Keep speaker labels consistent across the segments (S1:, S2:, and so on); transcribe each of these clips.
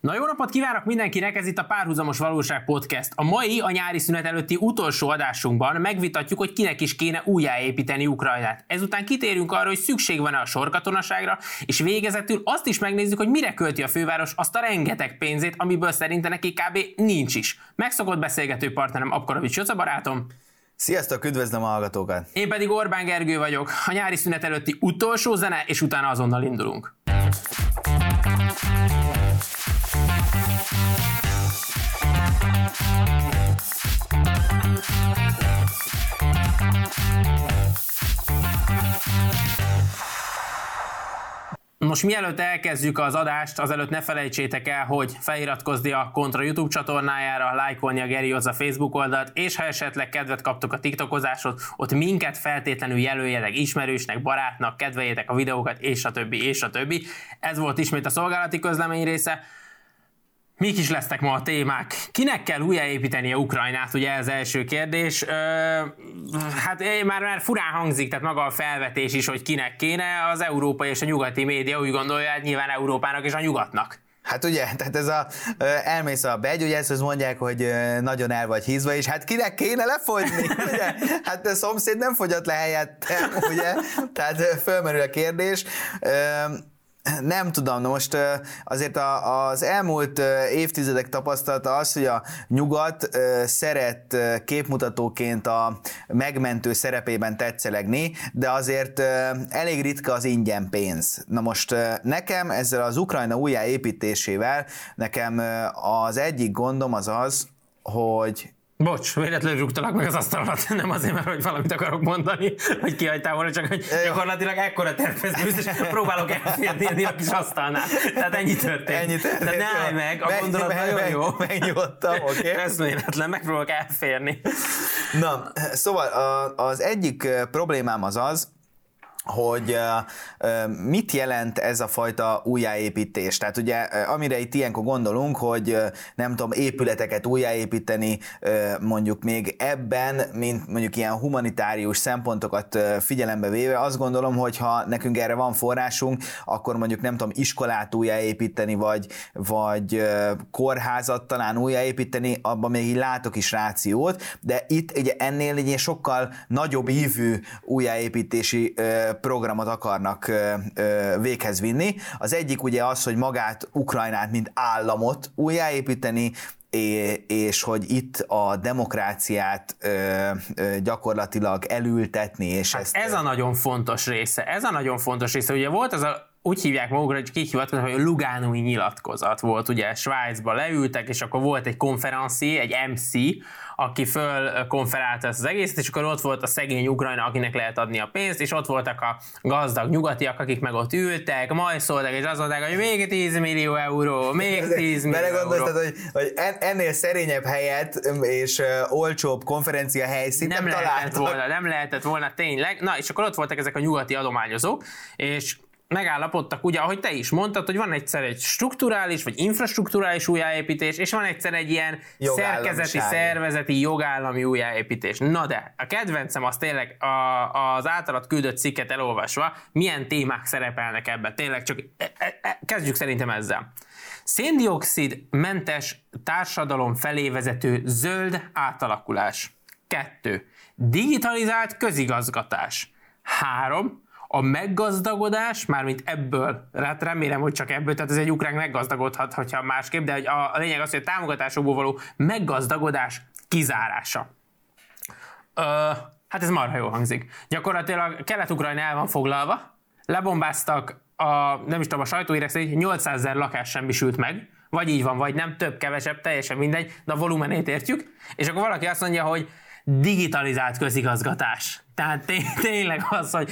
S1: Na jó napot kívánok mindenkinek, ez itt a Párhuzamos Valóság Podcast. A mai, a nyári szünet előtti utolsó adásunkban megvitatjuk, hogy kinek is kéne újjáépíteni Ukrajnát. Ezután kitérünk arra, hogy szükség van-e a sorkatonaságra, és végezetül azt is megnézzük, hogy mire költi a főváros azt a rengeteg pénzét, amiből szerinte neki kb. nincs is. Megszokott beszélgető partnerem Apkarovics Joca barátom.
S2: Sziasztok, üdvözlöm a hallgatókat!
S1: Én pedig Orbán Gergő vagyok. A nyári szünet előtti utolsó zene, és utána azonnal indulunk. Most mielőtt elkezdjük az adást, azelőtt ne felejtsétek el, hogy feliratkozni a Kontra YouTube csatornájára, lájkolni a Geri a Facebook oldalt, és ha esetleg kedvet kaptok a TikTokozásod, ott minket feltétlenül jelöljetek ismerősnek, barátnak, kedveljétek a videókat, és a többi, és a többi. Ez volt ismét a szolgálati közlemény része. Mik is lesznek ma a témák? Kinek kell újjáépíteni a Ukrajnát? Ugye ez első kérdés. Ö, hát már, már furán hangzik, tehát maga a felvetés is, hogy kinek kéne. Az európai és a nyugati média úgy gondolja, hogy nyilván Európának és a nyugatnak.
S2: Hát ugye, tehát ez a elmész a begy, ugye ezt mondják, hogy nagyon el vagy hízva, és hát kinek kéne lefogyni, ugye? Hát a szomszéd nem fogyott le helyettem, ugye? Tehát fölmerül a kérdés nem tudom, most azért az elmúlt évtizedek tapasztalata az, hogy a nyugat szeret képmutatóként a megmentő szerepében tetszelegni, de azért elég ritka az ingyen pénz. Na most nekem ezzel az Ukrajna újjáépítésével nekem az egyik gondom az az, hogy
S1: Bocs, véletlenül rúgtalak meg az asztal alatt, nem azért, mert hogy valamit akarok mondani, hogy kihagytál volna, csak hogy gyakorlatilag ekkora tervezős, és próbálok elférni a kis asztalnál. Tehát ennyi történt. Ennyi történt. Tehát ne állj meg, a gondolat meg, nagyon meg, jó.
S2: Megnyugodtam, oké. Okay.
S1: Eszméletlen, megpróbálok elférni.
S2: Na, szóval az egyik problémám az az, hogy mit jelent ez a fajta újjáépítés. Tehát ugye, amire itt ilyenkor gondolunk, hogy nem tudom, épületeket újjáépíteni, mondjuk még ebben, mint mondjuk ilyen humanitárius szempontokat figyelembe véve, azt gondolom, hogy ha nekünk erre van forrásunk, akkor mondjuk nem tudom, iskolát újjáépíteni, vagy, vagy kórházat talán újjáépíteni, abban még így látok is rációt, de itt ugye ennél egy sokkal nagyobb ívű újjáépítési programot akarnak véghez vinni. Az egyik ugye az, hogy magát Ukrajnát, mint államot újjáépíteni, és hogy itt a demokráciát ö, ö, gyakorlatilag elültetni. És
S1: hát ezt, ez a nagyon fontos része. Ez a nagyon fontos része. Ugye volt az a úgy hívják magukra, hogy kihivatkoznak, hogy a Lugánói nyilatkozat volt, ugye Svájcba leültek, és akkor volt egy konferenci, egy MC, aki fölkonferálta ezt az egészet, és akkor ott volt a szegény Ukrajna, akinek lehet adni a pénzt, és ott voltak a gazdag nyugatiak, akik meg ott ültek, majd szóltak, és azt mondták, hogy még 10 millió euró, még 10 millió euró.
S2: hogy, hogy ennél szerényebb helyet és olcsóbb konferencia helyszínt nem, nem lehetett
S1: volna, nem lehetett volna tényleg. Na, és akkor ott voltak ezek a nyugati adományozók, és megállapodtak, ugye, ahogy te is mondtad, hogy van egyszer egy strukturális vagy infrastruktúrális újjáépítés, és van egyszer egy ilyen szerkezeti, szervezeti, jogállami újjáépítés. Na de, a kedvencem az tényleg a, az általad küldött cikket elolvasva, milyen témák szerepelnek ebben. Tényleg csak e, e, e, kezdjük szerintem ezzel. Széndiokszid mentes társadalom felé vezető zöld átalakulás. Kettő. Digitalizált közigazgatás. Három a meggazdagodás, mármint ebből, hát remélem, hogy csak ebből, tehát ez egy ukrán meggazdagodhat, hogyha másképp, de a, a lényeg az, hogy a támogatásokból való meggazdagodás kizárása. Ö, hát ez marha jó hangzik. Gyakorlatilag Kelet-Ukrajna el van foglalva, lebombáztak a, nem is tudom, a sajtóírek szerint 800 ezer lakás semmisült meg, vagy így van, vagy nem, több, kevesebb, teljesen mindegy, de a volumenét értjük, és akkor valaki azt mondja, hogy digitalizált közigazgatás. Tehát té- tényleg az, hogy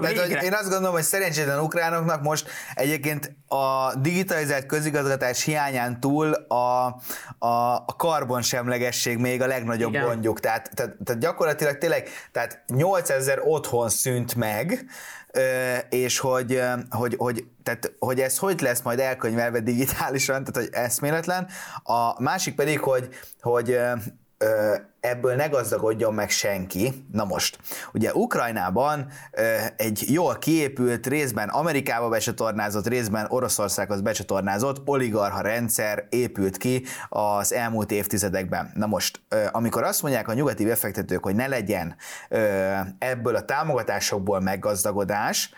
S2: Tehát, hogy én azt gondolom, hogy szerencsétlen ukránoknak most egyébként a digitalizált közigazgatás hiányán túl a, a, a karbonsemlegesség még a legnagyobb Igen. gondjuk. Tehát, tehát, tehát gyakorlatilag tényleg tehát 8000 otthon szűnt meg, és hogy, hogy, hogy, tehát, hogy ez hogy lesz majd elkönyvelve digitálisan, tehát hogy eszméletlen. A másik pedig, hogy, hogy ebből ne gazdagodjon meg senki. Na most, ugye Ukrajnában egy jól kiépült, részben Amerikába becsatornázott, részben Oroszországhoz becsatornázott oligarha rendszer épült ki az elmúlt évtizedekben. Na most, amikor azt mondják a nyugati befektetők, hogy ne legyen ebből a támogatásokból meggazdagodás,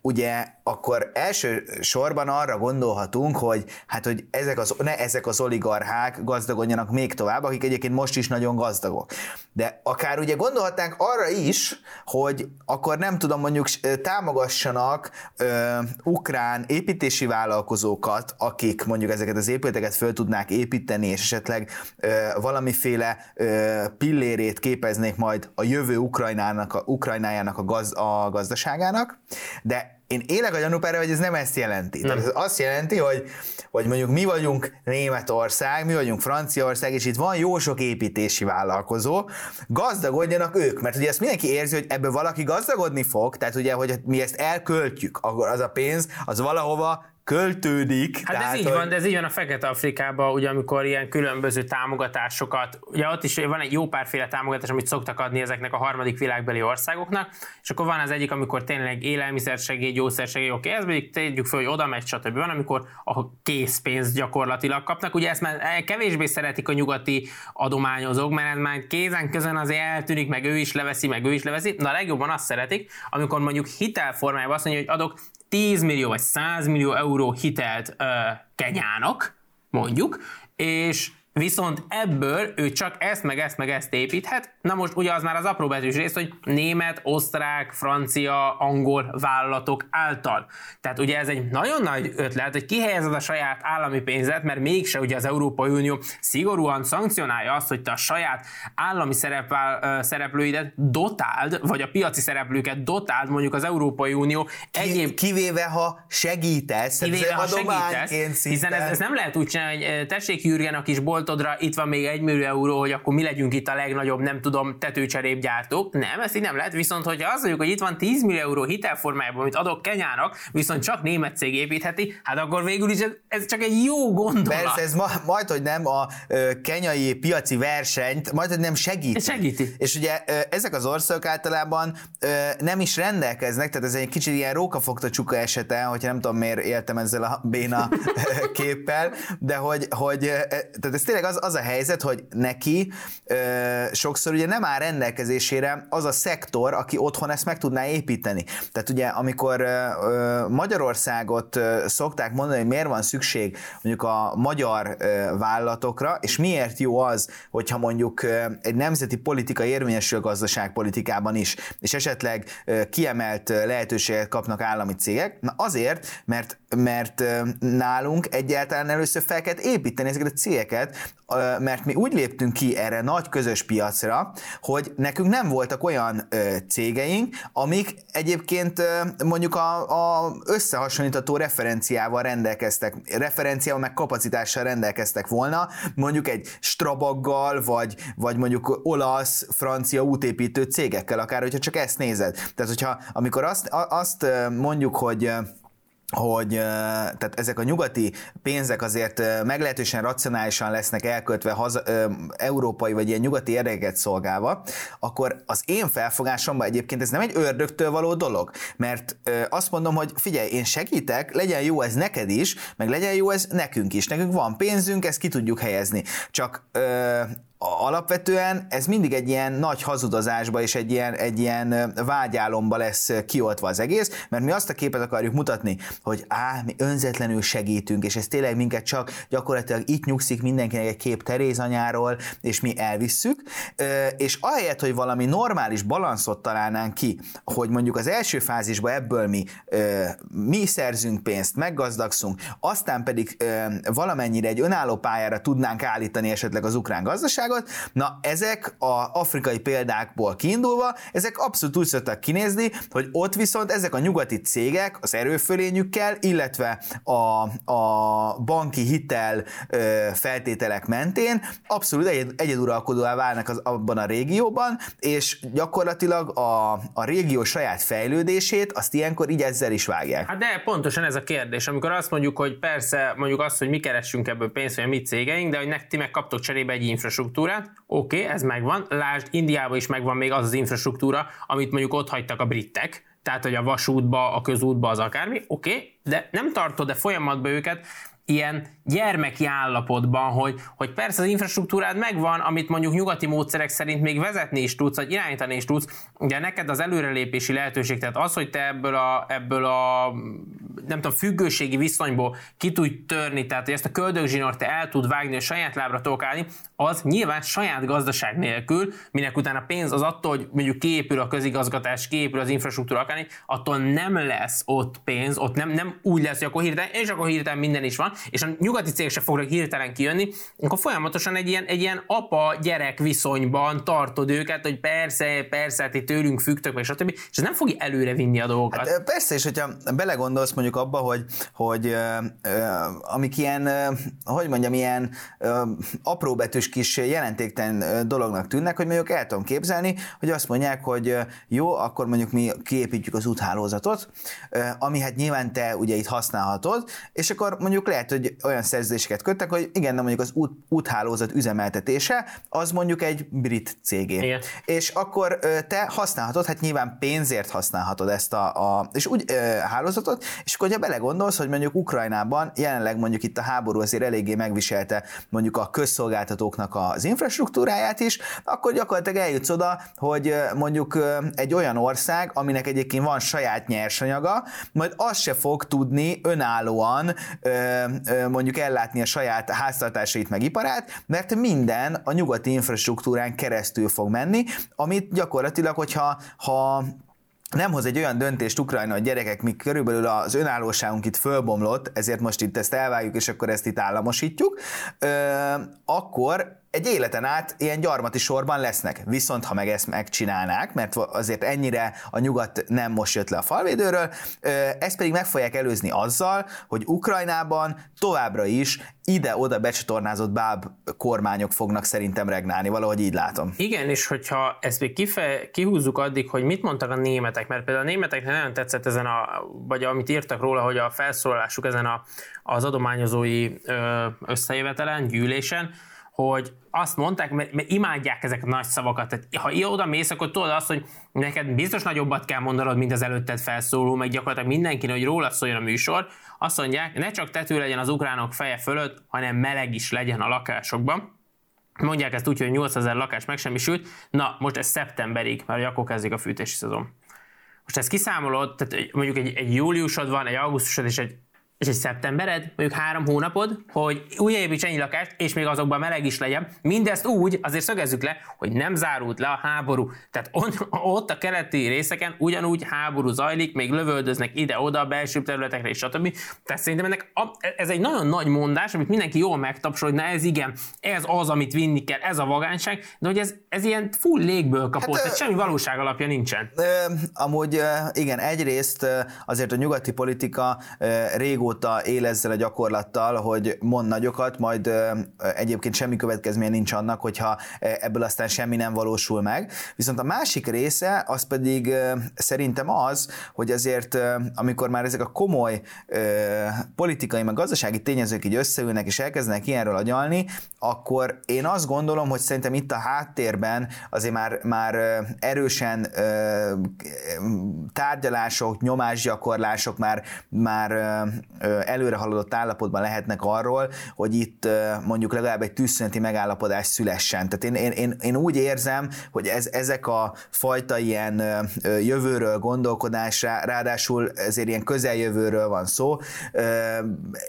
S2: ugye akkor első sorban arra gondolhatunk, hogy hát, hogy ezek az, ne ezek az oligarchák gazdagodjanak még tovább, akik egyébként most is nagyon gazdagok. De akár ugye gondolhatnánk arra is, hogy akkor nem tudom, mondjuk támogassanak ö, ukrán építési vállalkozókat, akik mondjuk ezeket az épületeket föl tudnák építeni, és esetleg ö, valamiféle ö, pillérét képeznék majd a jövő Ukrajnának, a, Ukrajnájának a, gaz, a gazdaságának, de én élek a gyanúpára, hogy ez nem ezt jelenti. Nem. Tehát ez azt jelenti, hogy, hogy mondjuk mi vagyunk Németország, mi vagyunk Franciaország, és itt van jó sok építési vállalkozó, gazdagodjanak ők, mert ugye ezt mindenki érzi, hogy ebből valaki gazdagodni fog, tehát ugye, hogy mi ezt elköltjük, akkor az a pénz, az valahova költődik.
S1: Hát tehát, ez így hogy... van, de ez így van a Fekete Afrikában, ugye amikor ilyen különböző támogatásokat, ugye ott is van egy jó párféle támogatás, amit szoktak adni ezeknek a harmadik világbeli országoknak, és akkor van az egyik, amikor tényleg élelmiszersegély, gyógyszersegély, oké, ez pedig tegyük fel, hogy oda megy, stb. Van, amikor a készpénzt gyakorlatilag kapnak. Ugye ezt már kevésbé szeretik a nyugati adományozók, mert ez már kézen közön azért eltűnik, meg ő is leveszi, meg ő is leveszi, de a legjobban azt szeretik, amikor mondjuk hitelformájában azt mondja, hogy adok 10 millió vagy 100 millió euró hitelt ö, Kenyának, mondjuk, és Viszont ebből ő csak ezt, meg ezt, meg ezt építhet. Na most ugye az már az apró betűs rész, hogy német, osztrák, francia, angol vállalatok által. Tehát ugye ez egy nagyon nagy ötlet, hogy kihelyezed a saját állami pénzet, mert mégse ugye az Európai Unió szigorúan szankcionálja azt, hogy te a saját állami szerepvál, szereplőidet dotáld, vagy a piaci szereplőket dotáld, mondjuk az Európai Unió
S2: egyéb... Kivéve, ha segítesz,
S1: kivéve, ha segítesz, hiszen ez, ez, nem lehet úgy csinálni, hogy tessék Jürgen a kis bolt boltodra, itt van még egy millió euró, hogy akkor mi legyünk itt a legnagyobb, nem tudom, tetőcserépgyártók. Nem, ezt így nem lehet, viszont hogyha azt mondjuk, hogy itt van 10 millió euró hitelformájában, amit adok Kenyának, viszont csak német cég építheti, hát akkor végül is ez, ez csak egy jó gondolat.
S2: Persze, ez ma, majd, hogy nem a ö, kenyai piaci versenyt, majd, hogy nem segíti.
S1: Ez segíti.
S2: És ugye ö, ezek az országok általában ö, nem is rendelkeznek, tehát ez egy kicsit ilyen rókafogta csuka esete, hogyha nem tudom miért éltem ezzel a béna képpel, de hogy, hogy tehát ez tényleg az, az a helyzet, hogy neki ö, sokszor ugye nem áll rendelkezésére az a szektor, aki otthon ezt meg tudná építeni. Tehát ugye amikor ö, Magyarországot ö, szokták mondani, hogy miért van szükség mondjuk a magyar ö, vállalatokra, és miért jó az, hogyha mondjuk ö, egy nemzeti politika érvényesül a gazdaságpolitikában is, és esetleg ö, kiemelt lehetőséget kapnak állami cégek, na azért, mert, mert nálunk egyáltalán először fel kell építeni ezeket a cégeket, mert mi úgy léptünk ki erre nagy közös piacra, hogy nekünk nem voltak olyan cégeink, amik egyébként mondjuk a, a összehasonlítható referenciával rendelkeztek, referenciával meg kapacitással rendelkeztek volna, mondjuk egy Strabaggal, vagy, vagy mondjuk olasz, francia útépítő cégekkel, akár hogyha csak ezt nézed. Tehát, hogyha amikor azt, azt mondjuk, hogy hogy tehát ezek a nyugati pénzek azért meglehetősen racionálisan lesznek elköltve haza, európai vagy ilyen nyugati érdeket szolgálva, akkor az én felfogásomban egyébként ez nem egy ördögtől való dolog, mert azt mondom, hogy figyelj, én segítek, legyen jó ez neked is, meg legyen jó ez nekünk is. Nekünk van pénzünk, ezt ki tudjuk helyezni. Csak alapvetően ez mindig egy ilyen nagy hazudozásba és egy ilyen, egy ilyen vágyálomba lesz kioltva az egész, mert mi azt a képet akarjuk mutatni, hogy á, mi önzetlenül segítünk, és ez tényleg minket csak gyakorlatilag itt nyugszik mindenkinek egy kép Teréz anyáról, és mi elvisszük, és ahelyett, hogy valami normális balanszot találnánk ki, hogy mondjuk az első fázisban ebből mi, mi szerzünk pénzt, meggazdagszunk, aztán pedig valamennyire egy önálló pályára tudnánk állítani esetleg az ukrán gazdaságot, Magyarországot. Na, ezek a afrikai példákból kiindulva, ezek abszolút úgy szoktak kinézni, hogy ott viszont ezek a nyugati cégek az erőfölényükkel, illetve a, a banki hitel ö, feltételek mentén abszolút egyed, egyeduralkodóvá válnak az, abban a régióban, és gyakorlatilag a, a régió saját fejlődését azt ilyenkor így ezzel is vágják.
S1: Hát de pontosan ez a kérdés, amikor azt mondjuk, hogy persze mondjuk azt, hogy mi keressünk ebből pénzt, hogy a mi cégeink, de hogy nekti meg kaptok cserébe egy infrastruktúrát, infrastruktúrát, oké, okay, ez megvan, lásd, Indiában is megvan még az az infrastruktúra, amit mondjuk ott hagytak a britek, tehát hogy a vasútba, a közútba az akármi, oké, okay, de nem tartod-e folyamatba őket ilyen gyermeki állapotban, hogy, hogy persze az infrastruktúrád megvan, amit mondjuk nyugati módszerek szerint még vezetni is tudsz, vagy irányítani is tudsz, de neked az előrelépési lehetőség, tehát az, hogy te ebből a, ebből a nem tudom, függőségi viszonyból ki tudj törni, tehát hogy ezt a köldögzsinort te el tud vágni, a saját lábra tolkálni, az nyilván saját gazdaság nélkül, minek utána pénz az attól, hogy mondjuk kiépül a közigazgatás, kiépül az infrastruktúra akárni, attól nem lesz ott pénz, ott nem, nem úgy lesz, hogy akkor hirtelen, és akkor hirtelen minden is van, és a nyugati cégek se fognak hirtelen kijönni, akkor folyamatosan egy ilyen, egy ilyen apa-gyerek viszonyban tartod őket, hogy persze, persze, ti tőlünk függtök, meg stb. És ez nem fogja előre vinni a dolgokat. Hát,
S2: persze, és hogyha belegondolsz mondjuk abba, hogy, hogy ö, ö, amik ilyen, ö, hogy mondjam, ilyen apróbetűs kis jelentéktelen dolognak tűnnek, hogy mondjuk el tudom képzelni, hogy azt mondják, hogy jó, akkor mondjuk mi kiépítjük az úthálózatot, ami hát nyilván te ugye itt használhatod, és akkor mondjuk lehet, hogy olyan szerződéseket köttek, hogy igen, de mondjuk az út, úthálózat üzemeltetése, az mondjuk egy brit cégé. Igen. És akkor te használhatod, hát nyilván pénzért használhatod ezt a, a és úgy ö, hálózatot, és akkor, ha belegondolsz, hogy mondjuk Ukrajnában jelenleg mondjuk itt a háború azért eléggé megviselte mondjuk a közszolgáltatóknak az infrastruktúráját is, akkor gyakorlatilag eljutsz oda, hogy mondjuk egy olyan ország, aminek egyébként van saját nyersanyaga, majd azt se fog tudni önállóan mondjuk ellátni a saját háztartásait meg iparát, mert minden a nyugati infrastruktúrán keresztül fog menni, amit gyakorlatilag, hogyha ha nem hoz egy olyan döntést Ukrajna, hogy gyerekek, mi körülbelül az önállóságunk itt fölbomlott, ezért most itt ezt elvágjuk, és akkor ezt itt államosítjuk, akkor egy életen át ilyen gyarmati sorban lesznek. Viszont ha meg ezt megcsinálnák, mert azért ennyire a nyugat nem most jött le a falvédőről, ezt pedig meg fogják előzni azzal, hogy Ukrajnában továbbra is ide-oda becsatornázott báb kormányok fognak szerintem regnálni, valahogy így látom.
S1: Igen, és hogyha ezt még kife, kihúzzuk addig, hogy mit mondtak a németek, mert például a németeknek nagyon tetszett ezen a, vagy amit írtak róla, hogy a felszólalásuk ezen a, az adományozói összejövetelen, gyűlésen, hogy azt mondták, mert, mert imádják ezeket a nagy szavakat. Tehát, ha oda mész, akkor tudod azt, hogy neked biztos nagyobbat kell mondanod, mint az előtted felszóló, meg gyakorlatilag mindenkinek, hogy róla szóljon a műsor. Azt mondják, ne csak tető legyen az ukránok feje fölött, hanem meleg is legyen a lakásokban. Mondják ezt úgy, hogy 8000 lakás megsemmisült. Na, most ez szeptemberig, mert akkor kezdik a fűtési szezon. Most ezt kiszámolod, tehát mondjuk egy, egy júliusod van, egy augusztusod és egy és egy szeptembered, mondjuk három hónapod, hogy újjáépíts ennyi lakást, és még azokban meleg is legyen. Mindezt úgy, azért szögezzük le, hogy nem zárult le a háború. Tehát on, ott a keleti részeken ugyanúgy háború zajlik, még lövöldöznek ide-oda, a belső területekre és stb. Tehát szerintem ennek a, ez egy nagyon nagy mondás, amit mindenki jól megtapsol, hogy na ez igen, ez az, amit vinni kell, ez a vagányság, de hogy ez, ez ilyen full légből kapott, hát, tehát semmi valóság alapja nincsen. Ö,
S2: amúgy igen, egyrészt azért a nyugati politika régóta régóta él ezzel a gyakorlattal, hogy mond nagyokat, majd egyébként semmi következménye nincs annak, hogyha ebből aztán semmi nem valósul meg. Viszont a másik része az pedig szerintem az, hogy azért amikor már ezek a komoly politikai, meg gazdasági tényezők így összeülnek és elkezdenek ilyenről agyalni, akkor én azt gondolom, hogy szerintem itt a háttérben azért már, már erősen tárgyalások, nyomásgyakorlások már, már előre haladott állapotban lehetnek arról, hogy itt mondjuk legalább egy tűzszüneti megállapodás szülessen. Tehát én, én, én, én úgy érzem, hogy ez, ezek a fajta ilyen jövőről gondolkodásra, ráadásul ezért ilyen közeljövőről van szó.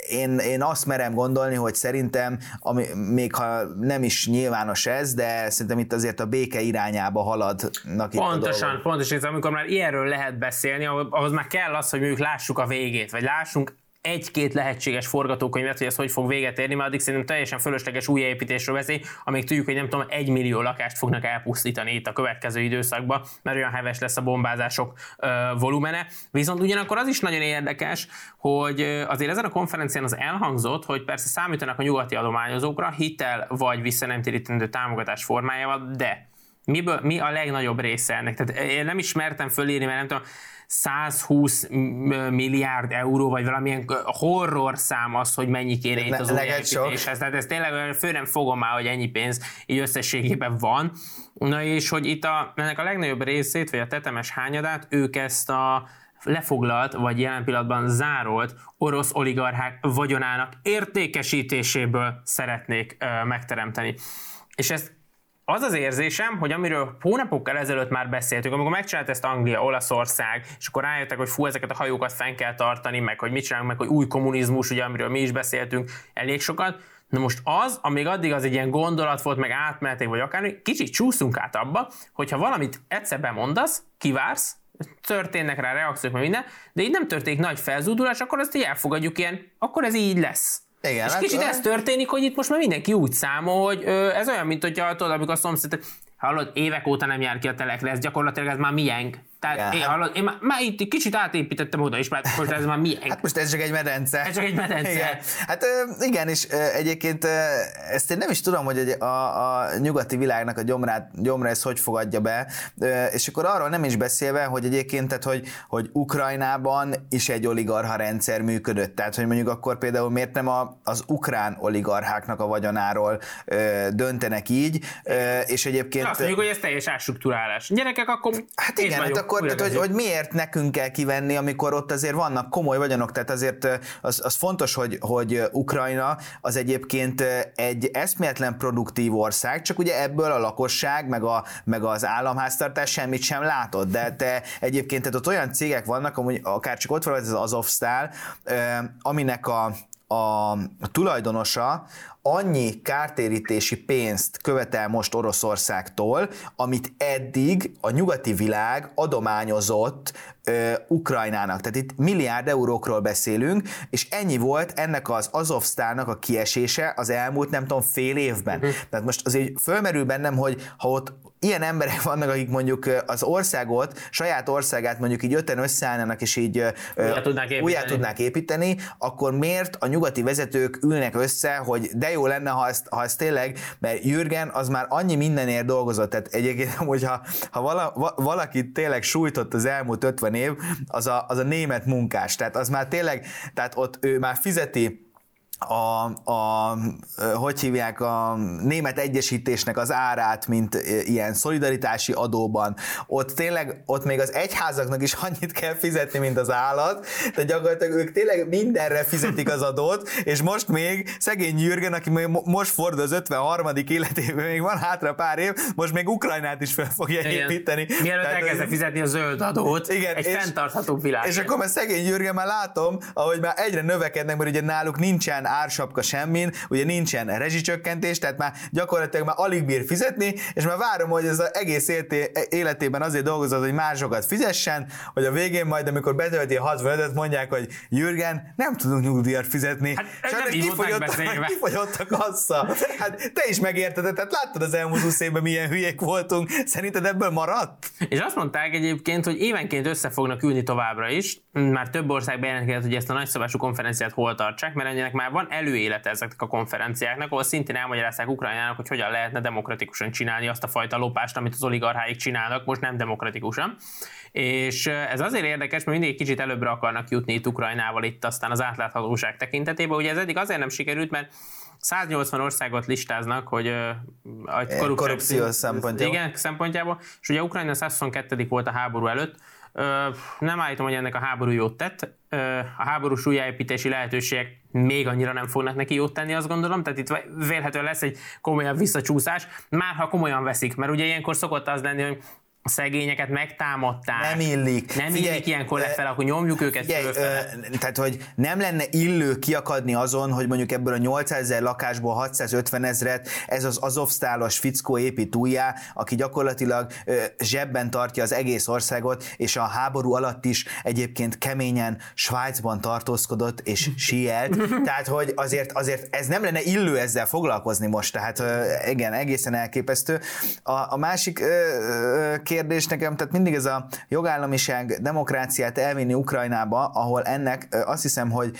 S2: Én, én azt merem gondolni, hogy szerintem, ami, még ha nem is nyilvános ez, de szerintem itt azért a béke irányába haladnak
S1: Pontosan, pontosan, amikor már ilyenről lehet beszélni, ahhoz már kell az, hogy mondjuk lássuk a végét, vagy lássunk egy-két lehetséges forgatókönyvet, hogy ez hogy fog véget érni, mert addig szerintem teljesen fölösleges újjáépítésről beszél, amíg tudjuk, hogy nem tudom, egy millió lakást fognak elpusztítani itt a következő időszakban, mert olyan heves lesz a bombázások ö, volumene. Viszont ugyanakkor az is nagyon érdekes, hogy azért ezen a konferencián az elhangzott, hogy persze számítanak a nyugati adományozókra hitel vagy visszanemtérítendő támogatás formájával, de miből, mi a legnagyobb része ennek? Tehát én nem ismertem fölírni, mert nem tudom, 120 milliárd euró, vagy valamilyen horror szám az, hogy mennyi kéne itt az újjáépítéshez. Tehát ez tényleg fő nem fogom már, hogy ennyi pénz így összességében van. Na és hogy itt a, ennek a legnagyobb részét, vagy a tetemes hányadát, ők ezt a lefoglalt, vagy jelen pillanatban zárolt orosz oligarchák vagyonának értékesítéséből szeretnék ö, megteremteni. És ezt az az érzésem, hogy amiről hónapokkal ezelőtt már beszéltünk, amikor megcsinált ezt Anglia, Olaszország, és akkor rájöttek, hogy fú, ezeket a hajókat fenn kell tartani, meg hogy mit csinálunk, meg hogy új kommunizmus, ugye, amiről mi is beszéltünk elég sokat. Na most az, amíg addig az egy ilyen gondolat volt, meg átmeneték, vagy akármi, kicsit csúszunk át abba, hogyha valamit egyszer bemondasz, kivársz, történnek rá reakciók, meg minden, de így nem történik nagy felzúdulás, akkor azt így elfogadjuk ilyen, akkor ez így lesz. Igen, és hát, kicsit ez történik, hogy itt most már mindenki úgy számol, hogy ö, ez olyan, mint hogyha tudod, amikor a szomszéd, hallod, évek óta nem jár ki a telekre, ez gyakorlatilag ez már miénk. Tehát ja, én, hát... hallod, én már, már itt kicsit átépítettem oda is, mert most ez már milyen.
S2: Hát most ez csak egy medence.
S1: Ez csak egy medence.
S2: Igen. Hát igen, és egyébként ezt én nem is tudom, hogy a, a nyugati világnak a gyomrát, gyomra ezt hogy fogadja be, és akkor arról nem is beszélve, hogy egyébként, tehát, hogy, hogy Ukrajnában is egy oligarha rendszer működött. Tehát, hogy mondjuk akkor például miért nem a, az ukrán oligarcháknak a vagyonáról döntenek így, és egyébként...
S1: Azt mondjuk, hogy ez teljes átstruktúrálás. Gyerekek, akkor
S2: Hát igen, hát akkor akkor, tehát, hogy, hogy miért nekünk kell kivenni, amikor ott azért vannak komoly vagyonok, tehát azért az, az fontos, hogy, hogy Ukrajna az egyébként egy eszméletlen produktív ország, csak ugye ebből a lakosság, meg, a, meg az államháztartás semmit sem látott, de te egyébként tehát ott olyan cégek vannak, amúgy akár csak ott van az Azovstál, aminek a, a tulajdonosa annyi kártérítési pénzt követel most Oroszországtól, amit eddig a nyugati világ adományozott ö, Ukrajnának. Tehát itt milliárd eurókról beszélünk, és ennyi volt ennek az Azovsztának a kiesése az elmúlt, nem tudom, fél évben. Uh-huh. Tehát most azért fölmerül bennem, hogy ha ott ilyen emberek vannak, akik mondjuk az országot, saját országát mondjuk így öten összeállnának, és így
S1: újjá tudnák, építeni.
S2: tudnák építeni, akkor miért a nyugati vezetők ülnek össze, hogy de jó lenne, ha ezt, ha ezt tényleg, mert Jürgen az már annyi mindenért dolgozott, tehát egyébként, hogyha ha vala, valaki tényleg sújtott az elmúlt 50 év, az a, az a német munkás, tehát az már tényleg, tehát ott ő már fizeti a, a, hogy hívják, a német egyesítésnek az árát, mint ilyen szolidaritási adóban, ott tényleg, ott még az egyházaknak is annyit kell fizetni, mint az állat, de gyakorlatilag ők tényleg mindenre fizetik az adót, és most még szegény Jürgen, aki még most fordul az 53. életében, még van hátra pár év, most még Ukrajnát is fel fogja igen. építeni.
S1: Mielőtt elkezdte fizetni a zöld adót, igen, egy és, fenntartható világ.
S2: És akkor már szegény Jürgen már látom, ahogy már egyre növekednek, mert ugye náluk nincsen ársapka semmin, ugye nincsen rezsicsökkentés, tehát már gyakorlatilag már alig bír fizetni, és már várom, hogy ez az egész életében azért dolgozott, hogy másokat fizessen, hogy a végén majd, amikor betölti a 65 mondják, hogy Jürgen, nem tudunk nyugdíjat fizetni. Hát,
S1: Sajnos kifogyott,
S2: kifogyott a kassa. Hát te is megérted, tehát láttad az elmúlt 20 évben milyen hülyék voltunk, szerinted ebből maradt?
S1: És azt mondták egyébként, hogy évenként össze fognak ülni továbbra is, már több ország bejelentkezett, hogy ezt a nagyszabású konferenciát hol tartsák, mert ennek már van elő élete ezeknek a konferenciáknak, ahol szintén elmagyarázták Ukrajnának, hogy hogyan lehetne demokratikusan csinálni azt a fajta lopást, amit az oligarcháik csinálnak, most nem demokratikusan. És ez azért érdekes, mert mindig kicsit előbbre akarnak jutni itt Ukrajnával itt aztán az átláthatóság tekintetében. Ugye ez eddig azért nem sikerült, mert 180 országot listáznak, hogy a
S2: korrupció, korrupció szempontjából.
S1: Igen, szempontjából. És ugye Ukrajna 122. volt a háború előtt, nem állítom, hogy ennek a háború jót tett. A háborús újjáépítési lehetőségek még annyira nem fognak neki jót tenni, azt gondolom. Tehát itt vélhetően lesz egy komolyabb visszacsúszás, már ha komolyan veszik, mert ugye ilyenkor szokott az lenni, hogy a szegényeket megtámadták.
S2: Nem illik.
S1: Nem figyelj, illik ilyenkor lefelé, akkor nyomjuk őket figyelj, ö,
S2: Tehát, hogy nem lenne illő kiakadni azon, hogy mondjuk ebből a 800 ezer lakásból 650 ezret ez az azovsztálos fickó épít újjá, aki gyakorlatilag ö, zsebben tartja az egész országot, és a háború alatt is egyébként keményen Svájcban tartózkodott és sielt. tehát, hogy azért, azért ez nem lenne illő ezzel foglalkozni most, tehát ö, igen, egészen elképesztő. A, a másik ö, kérdés nekem, tehát mindig ez a jogállamiság, demokráciát elvinni Ukrajnába, ahol ennek azt hiszem, hogy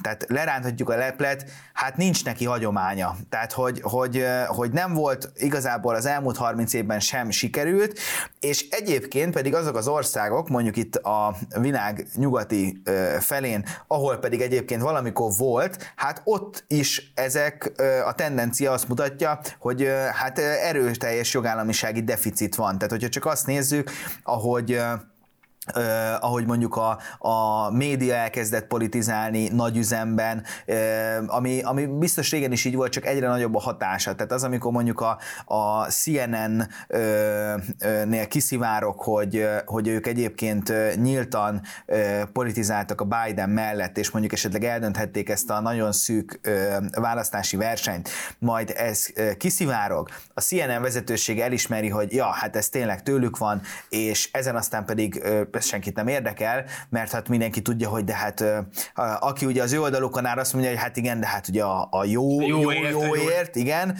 S2: tehát leránthatjuk a leplet, hát nincs neki hagyománya. Tehát, hogy, hogy, hogy nem volt igazából az elmúlt 30 évben sem sikerült, és egyébként pedig azok az országok, mondjuk itt a világ nyugati felén, ahol pedig egyébként valamikor volt, hát ott is ezek a tendencia azt mutatja, hogy hát erőteljes jogállamisági deficit van. Tehát, hogyha csak azt nézzük, ahogy Uh, ahogy mondjuk a, a média elkezdett politizálni nagy üzemben, uh, ami, ami biztos régen is így volt, csak egyre nagyobb a hatása. Tehát az, amikor mondjuk a, a CNN-nél uh, kiszivárok, hogy, hogy ők egyébként nyíltan politizáltak a Biden mellett, és mondjuk esetleg eldönthették ezt a nagyon szűk választási versenyt, majd ez kiszivárog, a CNN vezetőség elismeri, hogy ja, hát ez tényleg tőlük van, és ezen aztán pedig ez senkit nem érdekel, mert hát mindenki tudja, hogy de hát aki ugye az ő oldalukon áll, azt mondja, hogy hát igen, de hát ugye a, a jó, jó, jó, ért, jó ért, igen,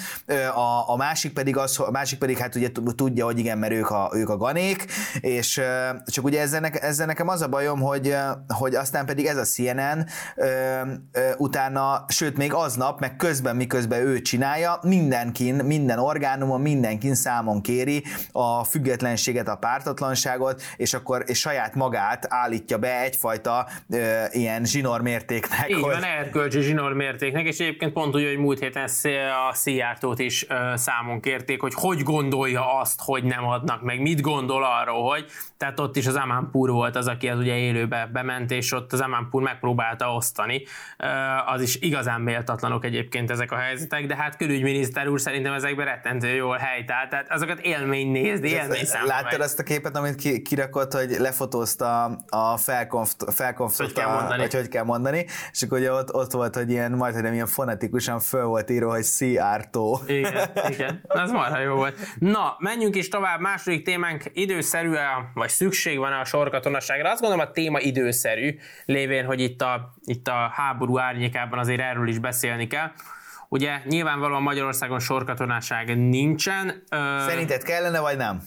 S2: a, a másik pedig az, a másik pedig hát ugye tudja, hogy igen, mert ők a, ők a ganék, és csak ugye ezzel, ne, ezzel nekem az a bajom, hogy, hogy aztán pedig ez a CNN utána, sőt még aznap, meg közben miközben ő csinálja, mindenkin, minden orgánumon, mindenkin számon kéri a függetlenséget, a pártatlanságot, és akkor és saját magát állítja be egyfajta ö, ilyen zsinórmértéknek.
S1: Így hogy... van, erkölcsi zsinórmértéknek, és egyébként pont úgy, hogy múlt héten a Szijjártót is ö, számon kérték, hogy hogy gondolja azt, hogy nem adnak meg, mit gondol arról, hogy tehát ott is az Amanpur volt az, aki az ugye élőbe bement, és ott az Amanpur megpróbálta osztani. Az is igazán méltatlanok egyébként ezek a helyzetek, de hát külügyminiszter úr szerintem ezekben rettentő jól helytált, tehát azokat élmény nézni, élmény
S2: Láttad azt a képet, amit kirakott, hogy le lefotózta a felkonft, felkonftot, hogy, a, hogy hogy kell mondani, és akkor ugye ott, ott volt, hogy ilyen, majd hogy ilyen fonetikusan föl volt írva, hogy Szijjártó.
S1: Igen, igen, ez marha jó volt. Na, menjünk is tovább, második témánk időszerű -e, vagy szükség van a sorkatonaságra. Azt gondolom a téma időszerű, lévén, hogy itt a, itt a háború árnyékában azért erről is beszélni kell. Ugye nyilvánvalóan Magyarországon sorkatonaság nincsen.
S2: Szerinted kellene, vagy nem?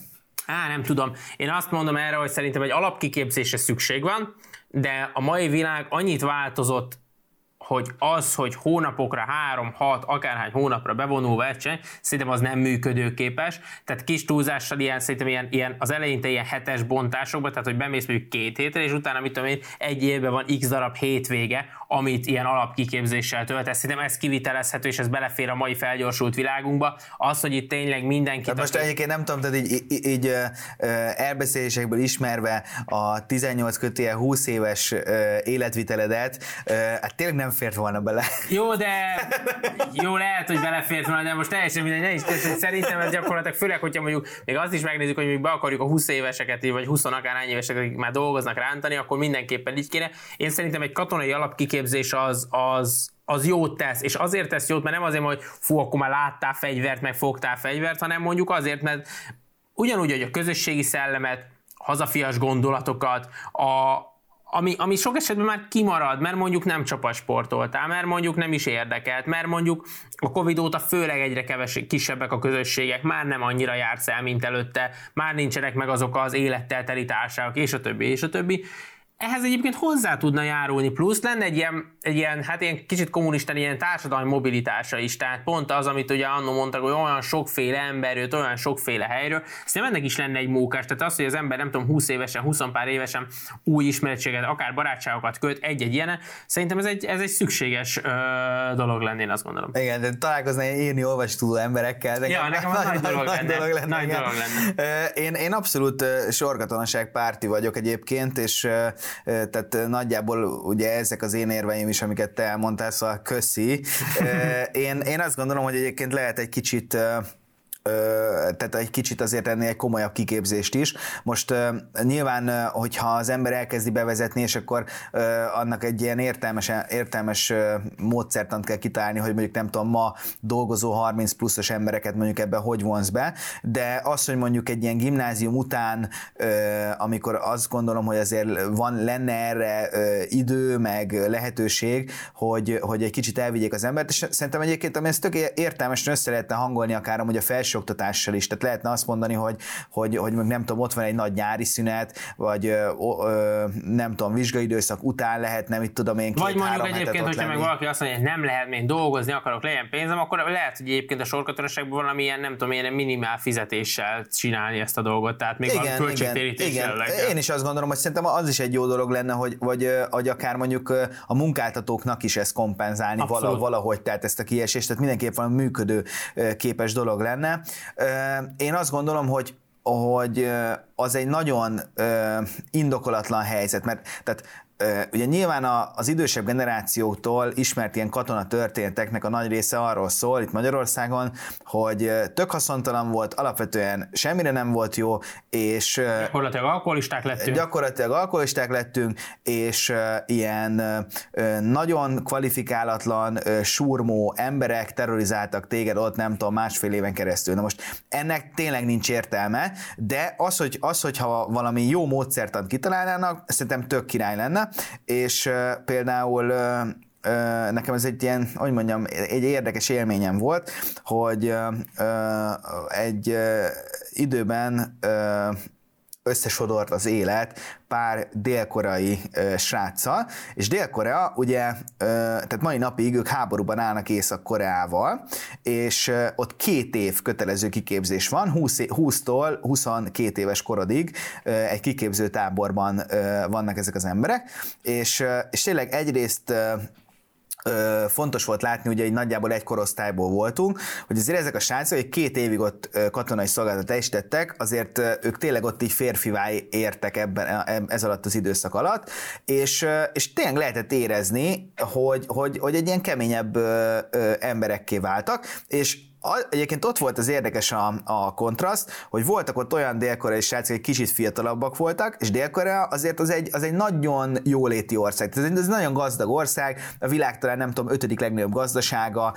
S1: Á, nem tudom. Én azt mondom erre, hogy szerintem egy alapkiképzésre szükség van, de a mai világ annyit változott hogy az, hogy hónapokra, három, hat, akárhány hónapra bevonul verseny, szerintem az nem működőképes. Tehát kis túlzással ilyen, szerintem ilyen, ilyen az eleinte ilyen hetes bontásokban, tehát hogy bemész mondjuk két hétre, és utána mit tudom én, egy évben van x darab hétvége, amit ilyen alapkiképzéssel töltesz. Szerintem ez kivitelezhető, és ez belefér a mai felgyorsult világunkba. Az, hogy itt tényleg mindenki.
S2: Tehát most egyébként nem tudom, tehát így, így, így elbeszélésekből ismerve a 18 kötél 20 éves életviteledet, hát tényleg nem fért volna bele.
S1: Jó, de jó, lehet, hogy belefért volna, de most teljesen mindegy, ne is tesz, szerintem ez gyakorlatilag, főleg, hogyha mondjuk még azt is megnézzük, hogy még be akarjuk a 20 éveseket, vagy 20 akárhány éveseket, akik már dolgoznak rántani, akkor mindenképpen így kéne. Én szerintem egy katonai alapkiképzés az, az, az jót tesz, és azért tesz jót, mert nem azért, hogy fú, akkor már láttál fegyvert, meg fogtál fegyvert, hanem mondjuk azért, mert ugyanúgy, hogy a közösségi szellemet, hazafias gondolatokat, a, ami, ami sok esetben már kimarad, mert mondjuk nem csapasportoltál, mert mondjuk nem is érdekelt, mert mondjuk a Covid óta főleg egyre keves, kisebbek a közösségek, már nem annyira jársz el, mint előtte, már nincsenek meg azok az élettel teli társaságok, és a többi, és a többi ehhez egyébként hozzá tudna járulni, plusz lenne egy ilyen, egy ilyen hát ilyen kicsit kommunista ilyen társadalmi mobilitása is, tehát pont az, amit ugye annó mondtak, hogy olyan sokféle ember jött, olyan sokféle helyről, szerintem ennek is lenne egy mókás, tehát az, hogy az ember nem tudom 20 évesen, 20 pár évesen új ismeretséget, akár barátságokat köt egy-egy ilyen, szerintem ez egy, ez egy szükséges ö, dolog lenne, én azt gondolom.
S2: Igen, de találkozni írni, olvasni tudó emberekkel.
S1: Ja, nekem nagy, nagy, dolog, nagy, lenne, dolog lenne. Nagy dolog lenne.
S2: Én, én abszolút sorkatonaság párti vagyok egyébként, és tehát nagyjából ugye ezek az én érveim is, amiket te elmondtál, szóval köszi. Én, én azt gondolom, hogy egyébként lehet egy kicsit tehát egy kicsit azért ennél egy komolyabb kiképzést is. Most nyilván, hogyha az ember elkezdi bevezetni, és akkor annak egy ilyen értelmes, értelmes módszertant kell kitalálni, hogy mondjuk nem tudom, ma dolgozó 30 pluszos embereket mondjuk ebbe hogy vonz be, de az, hogy mondjuk egy ilyen gimnázium után, amikor azt gondolom, hogy azért van, lenne erre idő, meg lehetőség, hogy, hogy egy kicsit elvigyék az embert, és szerintem egyébként, ami ezt tök értelmesen össze lehetne hangolni akár hogy a felső felsőoktatással is. Tehát lehetne azt mondani, hogy, hogy, hogy nem tudom, ott van egy nagy nyári szünet, vagy ö, ö, nem tudom, vizsgaidőszak után lehetne, mit tudom én,
S1: két, Vagy mondjuk egyébként, hogyha meg valaki azt mondja, hogy nem lehet még dolgozni, akarok legyen pénzem, akkor lehet, hogy egyébként a sorkatonaságban valamilyen, nem tudom, ilyen minimál fizetéssel csinálni ezt a dolgot, tehát még igen, a költségtérítéssel. Igen.
S2: Én is azt gondolom, hogy szerintem az is egy jó dolog lenne, hogy, vagy, vagy akár mondjuk a munkáltatóknak is ezt kompenzálni Abszolút. valahogy, tehát ezt a kiesést, tehát mindenképp valami működő képes dolog lenne. Én azt gondolom, hogy hogy az egy nagyon indokolatlan helyzet, mert tehát ugye nyilván az idősebb generációtól ismert ilyen katona történeteknek a nagy része arról szól itt Magyarországon, hogy tök haszontalan volt, alapvetően semmire nem volt jó, és
S1: gyakorlatilag alkoholisták lettünk.
S2: Gyakorlatilag alkoholisták lettünk, és ilyen nagyon kvalifikálatlan, surmó emberek terrorizáltak téged ott nem tudom másfél éven keresztül. Na most ennek tényleg nincs értelme, de az, hogy, az hogyha valami jó módszertant kitalálnának, szerintem tök király lenne, és például nekem ez egy ilyen, hogy mondjam, egy érdekes élményem volt, hogy egy időben összesodort az élet pár délkorai ö, sráccal, és Dél-Korea ugye, tehát mai napig ők háborúban állnak Észak-Koreával, és ott két év kötelező kiképzés van, 20, 20-tól 22 éves korodig egy kiképző táborban vannak ezek az emberek, és, ö, és tényleg egyrészt fontos volt látni, ugye egy nagyjából egy korosztályból voltunk, hogy azért ezek a srácok, hogy két évig ott katonai szolgálatot teljesítettek, azért ők tényleg ott így férfivá értek ebben, e, ez alatt az időszak alatt, és, és tényleg lehetett érezni, hogy, hogy, hogy egy ilyen keményebb emberekké váltak, és egyébként ott volt az érdekes a, a kontraszt, hogy voltak ott olyan dél-koreai srácok, egy kicsit fiatalabbak voltak, és Dél-Korea azért az egy, az egy nagyon jóléti ország. Ez egy, ez egy nagyon gazdag ország, a világ talán nem tudom, ötödik legnagyobb gazdasága,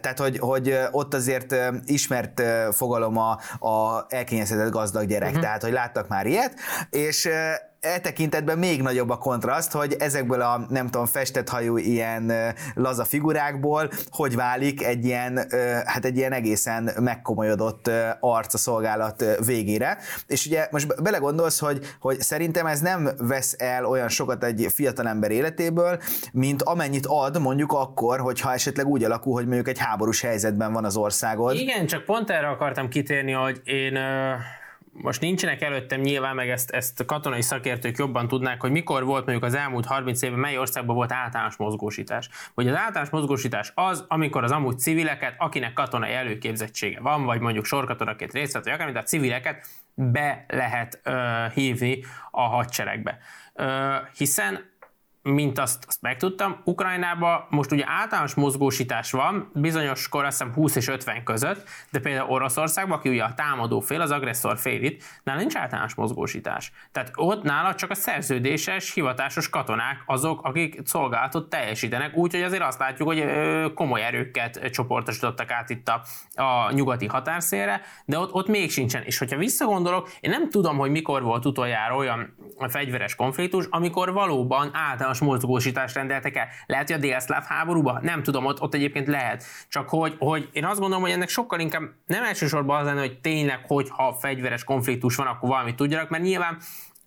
S2: tehát hogy, hogy ott azért ismert fogalom a, a elkényeztetett gazdag gyerek, uh-huh. tehát hogy láttak már ilyet, és e tekintetben még nagyobb a kontraszt, hogy ezekből a nem tudom, festett hajú ilyen laza figurákból hogy válik egy ilyen, hát egy ilyen egészen megkomolyodott arc a szolgálat végére. És ugye most belegondolsz, hogy, hogy szerintem ez nem vesz el olyan sokat egy fiatalember életéből, mint amennyit ad mondjuk akkor, hogyha esetleg úgy alakul, hogy mondjuk egy háborús helyzetben van az országod.
S1: Igen, csak pont erre akartam kitérni, hogy én most nincsenek előttem nyilván, meg ezt, ezt katonai szakértők jobban tudnák, hogy mikor volt mondjuk az elmúlt 30 évben, mely országban volt általános mozgósítás. Hogy az általános mozgósítás az, amikor az amúgy civileket, akinek katonai előképzettsége van, vagy mondjuk sorkatonaként részt vett, vagy akármint, tehát civileket be lehet ö, hívni a hadseregbe. Ö, hiszen mint azt, azt megtudtam, Ukrajnában most ugye általános mozgósítás van, bizonyos kor azt hiszem 20 és 50 között, de például Oroszországban, aki ugye a támadó fél, az agresszor fél itt, nála nincs általános mozgósítás. Tehát ott nála csak a szerződéses, hivatásos katonák azok, akik szolgálatot teljesítenek, úgyhogy azért azt látjuk, hogy komoly erőket csoportosítottak át itt a, a nyugati határszélre, de ott, ott még sincsen. És hogyha visszagondolok, én nem tudom, hogy mikor volt utoljára olyan fegyveres konfliktus, amikor valóban általános hatalmas mozgósítást rendeltek el. Lehet, hogy a délszláv háborúba? Nem tudom, ott, ott egyébként lehet. Csak hogy, hogy én azt gondolom, hogy ennek sokkal inkább nem elsősorban az lenne, hogy tényleg, hogyha fegyveres konfliktus van, akkor valamit tudjanak, mert nyilván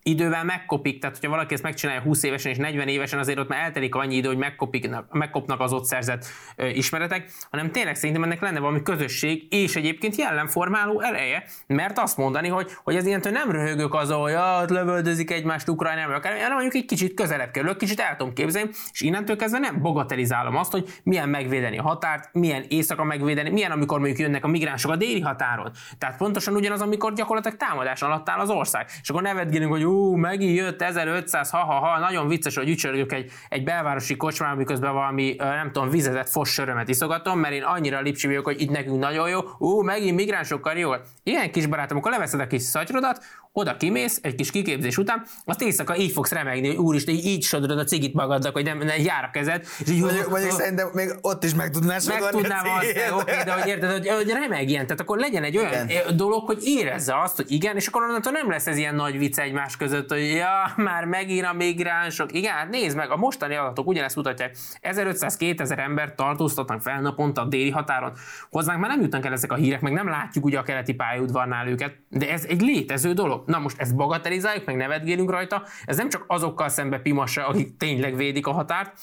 S1: idővel megkopik, tehát hogyha valaki ezt megcsinálja 20 évesen és 40 évesen, azért ott már eltelik annyi idő, hogy megkopiknak, megkopnak az ott szerzett ö, ismeretek, hanem tényleg szerintem ennek lenne valami közösség, és egyébként jellemformáló eleje, mert azt mondani, hogy, hogy ez ilyen nem röhögök az, hogy ja, lövöldözik egymást Ukrajnába, akár, hanem mondjuk egy kicsit közelebb kerülök, kicsit el tudom képzelni, és innentől kezdve nem bagatelizálom azt, hogy milyen megvédeni a határt, milyen éjszaka megvédeni, milyen amikor mondjuk jönnek a migránsok a déli határon. Tehát pontosan ugyanaz, amikor gyakorlatilag támadás alatt áll az ország. És akkor nevetgélünk, hogy ú, megint jött 1500, ha-ha-ha, nagyon vicces, hogy ücsörgök egy, egy belvárosi kocsmában, miközben valami, nem tudom, vizezett fossörömet iszogatom, mert én annyira lipcsi vagyok, hogy itt nekünk nagyon jó, ú, megint migránsokkal jó. Ilyen kis barátom, akkor leveszed a kis szatyrodat, oda kimész, egy kis kiképzés után, azt éjszaka így fogsz remegni, hogy úristen, így, így sodrod a cigit magadnak, hogy nem, nem jár a kezed.
S2: És így, mondjuk, mondjuk szerintem még ott is meg tudnál
S1: Meg tudnám azt, de, oké, de hogy érted, hogy, hogy remegjen, tehát akkor legyen egy olyan igen. dolog, hogy érezze azt, hogy igen, és akkor onnantól nem lesz ez ilyen nagy vicc egymás között, hogy ja, már megint a migránsok. Igen, hát nézd meg, a mostani adatok ugyanezt mutatják. 1500-2000 ember tartóztatnak fel naponta a déli határon. Hozzánk már nem jutnak el ezek a hírek, meg nem látjuk ugye a keleti pályaudvarnál őket, de ez egy létező dolog. Na most ezt bagatelizáljuk, meg nevetgélünk rajta, ez nem csak azokkal szembe pimassa, akik tényleg védik a határt,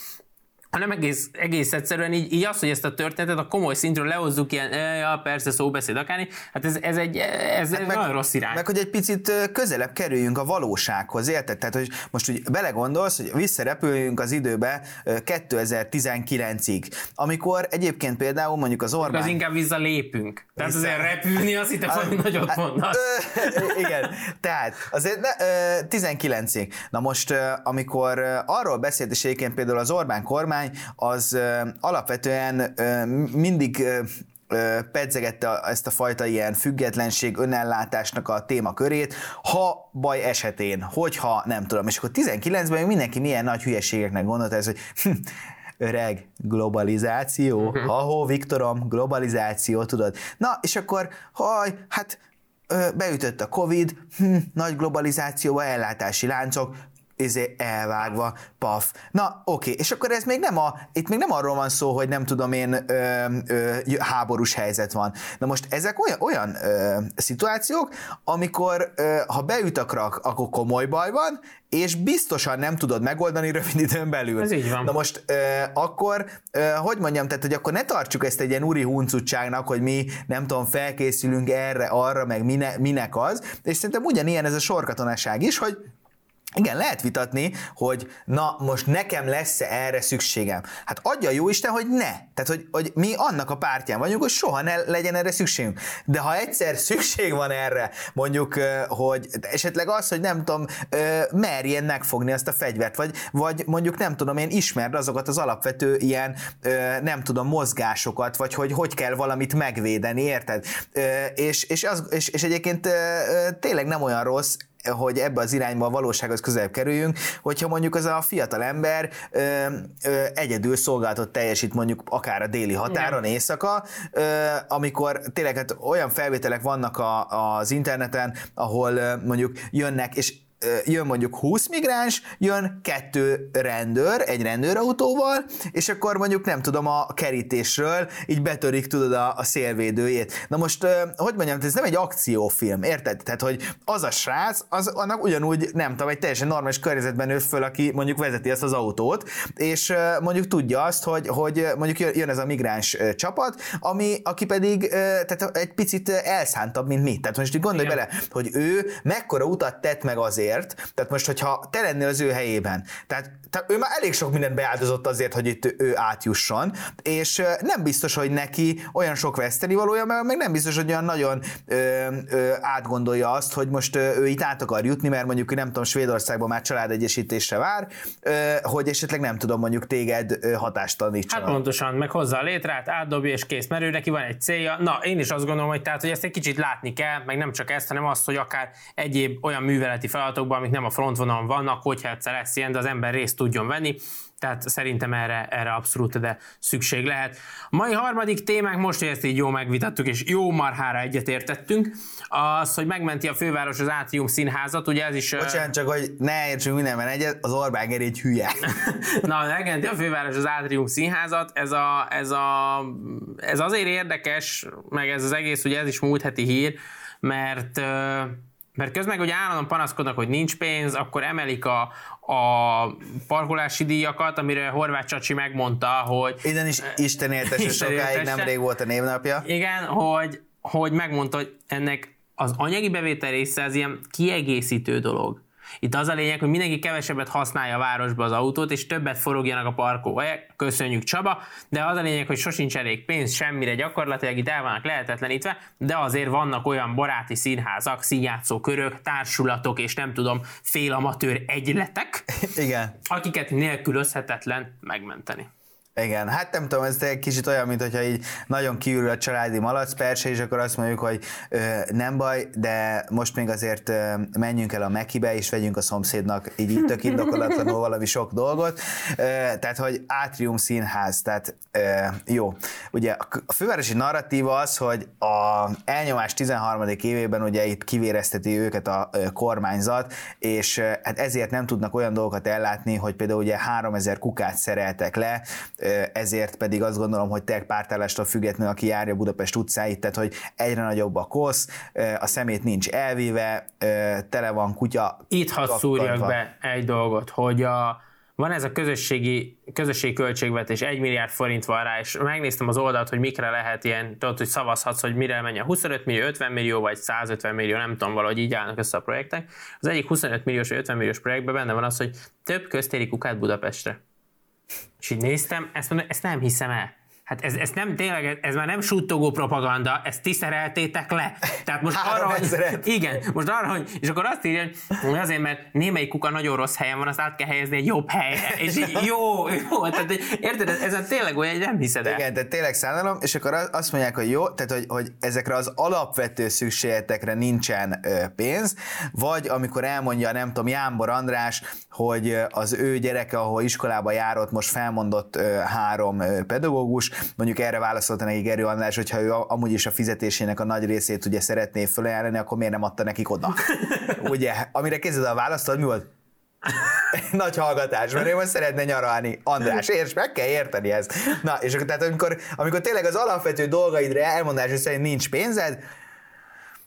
S1: hanem egész, egész egyszerűen így, így az, hogy ezt a történetet a komoly szintről lehozzuk ilyen, ja, persze szóbeszéd akárni, hát ez, ez egy, ez hát egy meg, nagyon rossz irány.
S2: Meg, hogy egy picit közelebb kerüljünk a valósághoz, érted? Tehát, hogy most úgy belegondolsz, hogy visszarepüljünk az időbe 2019-ig, amikor egyébként például mondjuk az Orbán...
S1: Az inkább visszalépünk. Tehát Vissza... azért repülni, azt hittem, hogy nagyot hát, mondasz.
S2: Igen, tehát azért ne, 19-ig. Na most, amikor arról beszélt, és egyébként például az Orbán kormány, kormány az alapvetően mindig pedzegette ezt a fajta ilyen függetlenség, önellátásnak a témakörét, ha baj esetén, hogyha nem tudom. És akkor 19-ben mindenki milyen nagy hülyeségeknek gondolta ez, hogy hm, öreg, globalizáció, uh-huh. ahó, Viktorom, globalizáció, tudod. Na, és akkor, haj, hát beütött a Covid, hm, nagy globalizációba, ellátási láncok, izé elvágva, paf. Na, oké, és akkor ez még nem a, itt még nem arról van szó, hogy nem tudom én, ö, ö, háborús helyzet van. Na most ezek olyan, olyan ö, szituációk, amikor ö, ha beüt a krak, akkor komoly baj van, és biztosan nem tudod megoldani rövid időn belül.
S1: Ez így van.
S2: Na most ö, akkor, ö, hogy mondjam, tehát hogy akkor ne tartsuk ezt egy ilyen uri huncutságnak, hogy mi nem tudom, felkészülünk erre, arra, meg mine, minek az, és szerintem ugyanilyen ez a sorkatonaság is, hogy igen, lehet vitatni, hogy na most nekem lesz-e erre szükségem. Hát adja jó Isten, hogy ne. Tehát, hogy, hogy mi annak a pártján vagyunk, hogy soha ne legyen erre szükségünk. De ha egyszer szükség van erre, mondjuk, hogy esetleg az, hogy nem tudom, merjen megfogni azt a fegyvert, vagy, vagy mondjuk nem tudom, én ismerd azokat az alapvető ilyen, nem tudom, mozgásokat, vagy hogy hogy kell valamit megvédeni, érted? És, és, az, és, és egyébként tényleg nem olyan rossz hogy ebbe az irányba a valósághoz közelebb kerüljünk, hogyha mondjuk az a fiatal ember ö, ö, egyedül szolgáltat teljesít mondjuk akár a déli határon, Igen. éjszaka, ö, amikor tényleg hát olyan felvételek vannak a, az interneten, ahol ö, mondjuk jönnek, és jön mondjuk 20 migráns, jön kettő rendőr, egy rendőrautóval, és akkor mondjuk nem tudom a kerítésről így betörik tudod a, a szélvédőjét. Na most, hogy mondjam, ez nem egy akciófilm, érted? Tehát, hogy az a srác, az annak ugyanúgy, nem tudom, egy teljesen normális környezetben nő föl, aki mondjuk vezeti ezt az autót, és mondjuk tudja azt, hogy, hogy mondjuk jön ez a migráns csapat, ami, aki pedig tehát egy picit elszántabb, mint mi. Tehát most gondolj Igen. bele, hogy ő mekkora utat tett meg azért, azért, tehát most, hogyha te lennél az ő helyében, tehát, tehát ő már elég sok mindent beáldozott azért, hogy itt ő átjusson, és nem biztos, hogy neki olyan sok veszteni valója, meg nem biztos, hogy olyan nagyon ö, ö, átgondolja azt, hogy most ő itt át akar jutni, mert mondjuk nem tudom, Svédországban már családegyesítésre vár, ö, hogy esetleg nem tudom mondjuk téged hatást tanítson.
S1: Hát pontosan, meg hozzá a létrát, átdobja és kész, mert ő neki van egy célja. Na, én is azt gondolom, hogy tehát, hogy ezt egy kicsit látni kell, meg nem csak ezt, hanem azt, hogy akár egyéb olyan műveleti feladat csapatokban, amik nem a frontvonalon vannak, hogyha egyszer lesz ilyen, de az ember részt tudjon venni. Tehát szerintem erre, erre abszolút de szükség lehet. A mai harmadik témánk, most, hogy ezt így jó megvitattuk, és jó marhára egyetértettünk, az, hogy megmenti a főváros az Átrium színházat, ugye ez is...
S2: Bocsánat, csak hogy ne értsünk mindenben egyet, az Orbán egy hülye.
S1: Na, megmenti a főváros az Átrium színházat, ez, a, ez, a, ez azért érdekes, meg ez az egész, ugye ez is múlt heti hír, mert mert közben, hogy állandóan panaszkodnak, hogy nincs pénz, akkor emelik a, a parkolási díjakat, amire Horváth Csacsi megmondta, hogy...
S2: Innen is Isten éltese, sokáig nemrég volt a névnapja.
S1: Igen, hogy, hogy megmondta, hogy ennek az anyagi bevétel része az ilyen kiegészítő dolog. Itt az a lényeg, hogy mindenki kevesebbet használja a városba az autót, és többet forogjanak a parkolóhelyek. Köszönjük Csaba, de az a lényeg, hogy sosincs elég pénz semmire gyakorlatilag, itt el vannak lehetetlenítve, de azért vannak olyan baráti színházak, színjátszó körök, társulatok és nem tudom, félamatőr egyletek,
S2: Igen.
S1: akiket nélkülözhetetlen megmenteni.
S2: Igen, hát nem tudom, ez egy kicsit olyan, mint hogyha így nagyon kiürül a családi malac persze, és akkor azt mondjuk, hogy ö, nem baj, de most még azért ö, menjünk el a Mekibe, és vegyünk a szomszédnak így itt tök indokolatlanul valami sok dolgot. Ö, tehát, hogy Átrium Színház, tehát ö, jó. Ugye a fővárosi narratíva az, hogy a elnyomás 13. évében ugye itt kivérezteti őket a kormányzat, és hát ezért nem tudnak olyan dolgokat ellátni, hogy például ugye 3000 kukát szereltek le, ezért pedig azt gondolom, hogy tényleg pártállástól függetlenül, aki járja Budapest utcáit, tehát hogy egyre nagyobb a kosz, a szemét nincs elvéve, tele van kutya.
S1: Itt hadd szúrjak be egy dolgot, hogy a, van ez a közösségi, közösségi költségvetés, 1 milliárd forint van rá, és megnéztem az oldalt, hogy mikre lehet ilyen, tudod, hogy szavazhatsz, hogy mire menjen. 25 millió, 50 millió, vagy 150 millió, nem tudom, valahogy így állnak össze a projektek. Az egyik 25 milliós vagy 50 milliós projektben benne van az, hogy több köztéri kukát Budapestre. És így néztem, ezt, mondom, ezt nem hiszem el. Hát ez, ez nem tényleg, ez már nem suttogó propaganda, ezt ti szereltétek le. Tehát most arra, hogy, igen, most arra, hogy, és akkor azt írja, hogy azért, mert némelyik kuka nagyon rossz helyen van, azt át kell helyezni egy jobb helyre. És így, jó, jó, tehát érted, ez, ez tényleg olyan, hogy nem hiszed el.
S2: Igen, tehát tényleg szánalom, és akkor azt mondják, hogy jó, tehát hogy, hogy ezekre az alapvető szükségletekre nincsen pénz, vagy amikor elmondja, nem tudom, Jánbor András, hogy az ő gyereke, ahol iskolába járott, most felmondott három pedagógus, mondjuk erre válaszolta neki Gerő András, hogyha ő amúgy is a fizetésének a nagy részét ugye szeretné fölajánlani, akkor miért nem adta nekik oda? ugye, amire kezded a választ, mi volt? Nagy hallgatás, mert ő most szeretne nyaralni. András, érts, meg kell érteni ezt. Na, és akkor tehát amikor, amikor tényleg az alapvető dolgaidra elmondás szerint nincs pénzed,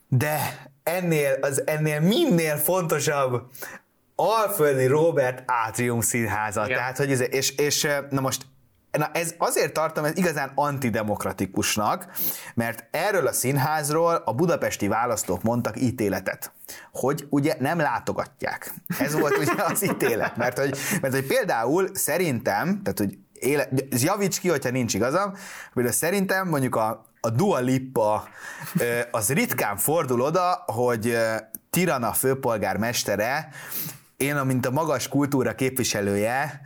S2: de ennél, az ennél minél fontosabb Alföldi Robert Átrium színháza. Igen. Tehát, hogy ez, és, és na most Na ez azért tartom ez igazán antidemokratikusnak, mert erről a színházról a budapesti választók mondtak ítéletet, hogy ugye nem látogatják. Ez volt ugye az ítélet, mert hogy, mert hogy például szerintem, tehát hogy éle, javíts ki, hogyha nincs igazam, például szerintem mondjuk a, a Dua Lipa az ritkán fordul oda, hogy Tirana főpolgármestere, én, mint a magas kultúra képviselője,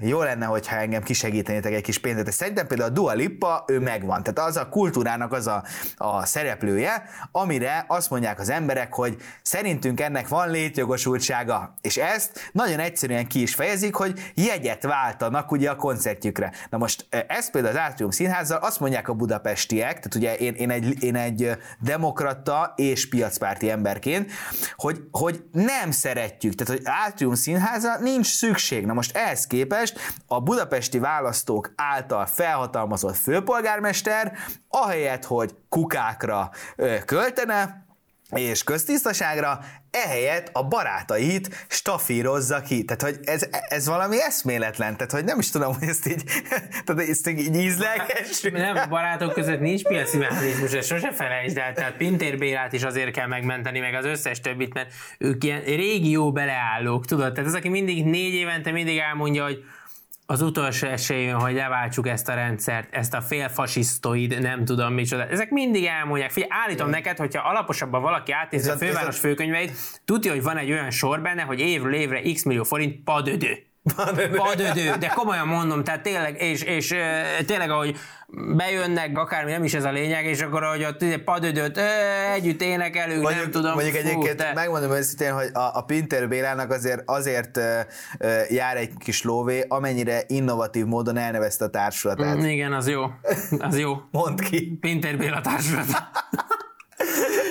S2: jó lenne, hogyha engem kisegítenétek egy kis pénzet. És szerintem például a Dua Lipa, ő megvan. Tehát az a kultúrának az a, a szereplője, amire azt mondják az emberek, hogy szerintünk ennek van létjogosultsága. És ezt nagyon egyszerűen ki is fejezik, hogy jegyet váltanak ugye a koncertjükre. Na most ez például az Átrium Színházzal azt mondják a budapestiek, tehát ugye én, én, egy, én egy demokrata és piacpárti emberként, hogy, hogy nem szeretjük, tehát hogy Átrium Színháza nincs szükség. Na most ehhez képest a budapesti választók által felhatalmazott főpolgármester, ahelyett, hogy kukákra költene, és köztisztaságra, ehelyett a barátait stafírozza ki. Tehát, hogy ez, ez valami eszméletlen, tehát, hogy nem is tudom, hogy ezt így, tehát ezt így ízleges.
S1: Nem, barátok között nincs piaci mechanizmus, ezt sose felejtsd el, tehát Pintér Bélát is azért kell megmenteni, meg az összes többit, mert ők ilyen régió beleállók, tudod? Tehát az, aki mindig négy évente mindig elmondja, hogy az utolsó esélyünk, hogy leváltsuk ezt a rendszert, ezt a félfasisztoid, nem tudom micsoda. Ezek mindig elmondják. Figyelj, állítom Igen. neked, hogyha alaposabban valaki átnézi a főváros főkönyveit, tudja, hogy van egy olyan sor benne, hogy évről évre x millió forint padödő. Padödő, de komolyan mondom, tehát tényleg, és, és tényleg, ahogy bejönnek, akármi nem is ez a lényeg, és akkor, hogy ott padödöt együtt énekelünk, mondjuk, nem tudom.
S2: Mondjuk fú, egyébként te... megmondom őszintén, hogy a, a Pinter Bélának azért azért jár egy kis lóvé, amennyire innovatív módon elnevezte a társulatát. Mm,
S1: igen, az jó. Az jó.
S2: Mondd ki.
S1: Pinter Béla társulat.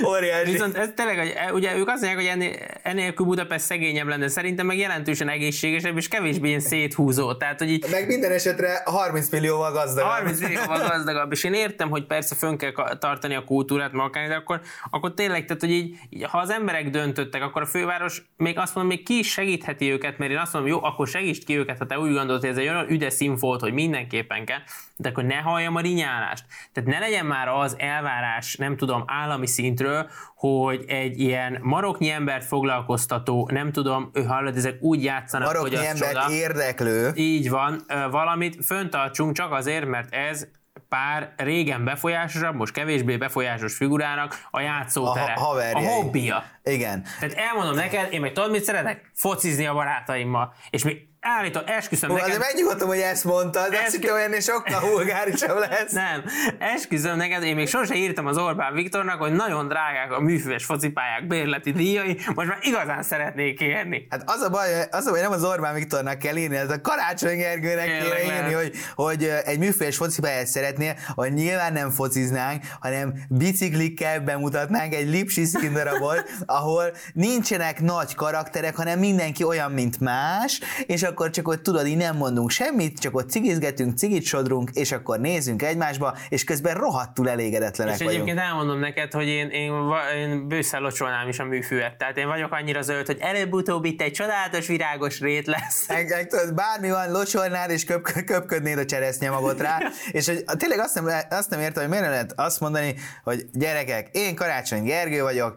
S2: Óriási.
S1: Viszont ez tényleg, e, ugye ők azt mondják, hogy ennél, ennélkül Budapest szegényebb lenne, szerintem meg jelentősen egészségesebb, és kevésbé ilyen széthúzó. Tehát, hogy így,
S2: meg minden esetre 30 millióval gazdagabb.
S1: 30 millióval gazdagabb, és én értem, hogy persze fönn kell tartani a kultúrát, markálni, de akkor, akkor tényleg, tehát, hogy így, ha az emberek döntöttek, akkor a főváros még azt mondom, még ki is segítheti őket, mert én azt mondom, jó, akkor segítsd ki őket, ha te úgy gondolod, hogy ez egy olyan üdes színfolt, hogy mindenképpen kell, de akkor ne halljam a rinyálást. Tehát ne legyen már az elvárás, nem tudom, állami szintről, hogy egy ilyen maroknyi embert foglalkoztató, nem tudom, ő hallod, ezek úgy játszanak,
S2: maroknyi hogy az embert csoda. érdeklő.
S1: Így van, valamit föntartsunk csak azért, mert ez pár régen befolyásosabb, most kevésbé befolyásos figurának a játszótere, a, ha- a hobbija.
S2: Igen.
S1: Tehát elmondom neked, én meg tudod, mit szeretek? Focizni a barátaimmal. És mi Állítom, esküszöm
S2: Hú,
S1: neked.
S2: azért megnyugodtam, hogy ezt mondtad, de azt
S1: Eskü-
S2: hittem, hogy ennél sokkal vulgárisabb lesz.
S1: Nem, esküszöm neked, én még sose írtam az Orbán Viktornak, hogy nagyon drágák a műfüves focipályák bérleti díjai, most már igazán szeretnék kérni.
S2: Hát az a baj, az a baj, nem az Orbán Viktornak kell írni, ez a Karácsony Gergőnek kéne írni, hogy, hogy egy műféles focipályát szeretnél, hogy nyilván nem fociznánk, hanem biciklikkel bemutatnánk egy Lipsi színdarabot, ahol nincsenek nagy karakterek, hanem mindenki olyan, mint más, és akkor csak ott tudod, így nem mondunk semmit, csak ott cigizgetünk, cigit sodrunk, és akkor nézzünk egymásba, és közben rohadtul elégedetlenek
S1: És
S2: vagyunk.
S1: egyébként elmondom neked, hogy én, én, én bőszel locsolnám is a műfüvet. Tehát én vagyok annyira zöld, hogy előbb-utóbb itt egy csodálatos virágos rét lesz.
S2: Tudod, bármi van, locsolnád és köp, köpködnéd a cseresznyemagot rá, és hogy tényleg azt nem, azt nem értem, hogy miért lehet azt mondani, hogy gyerekek, én Karácsony Gergő vagyok,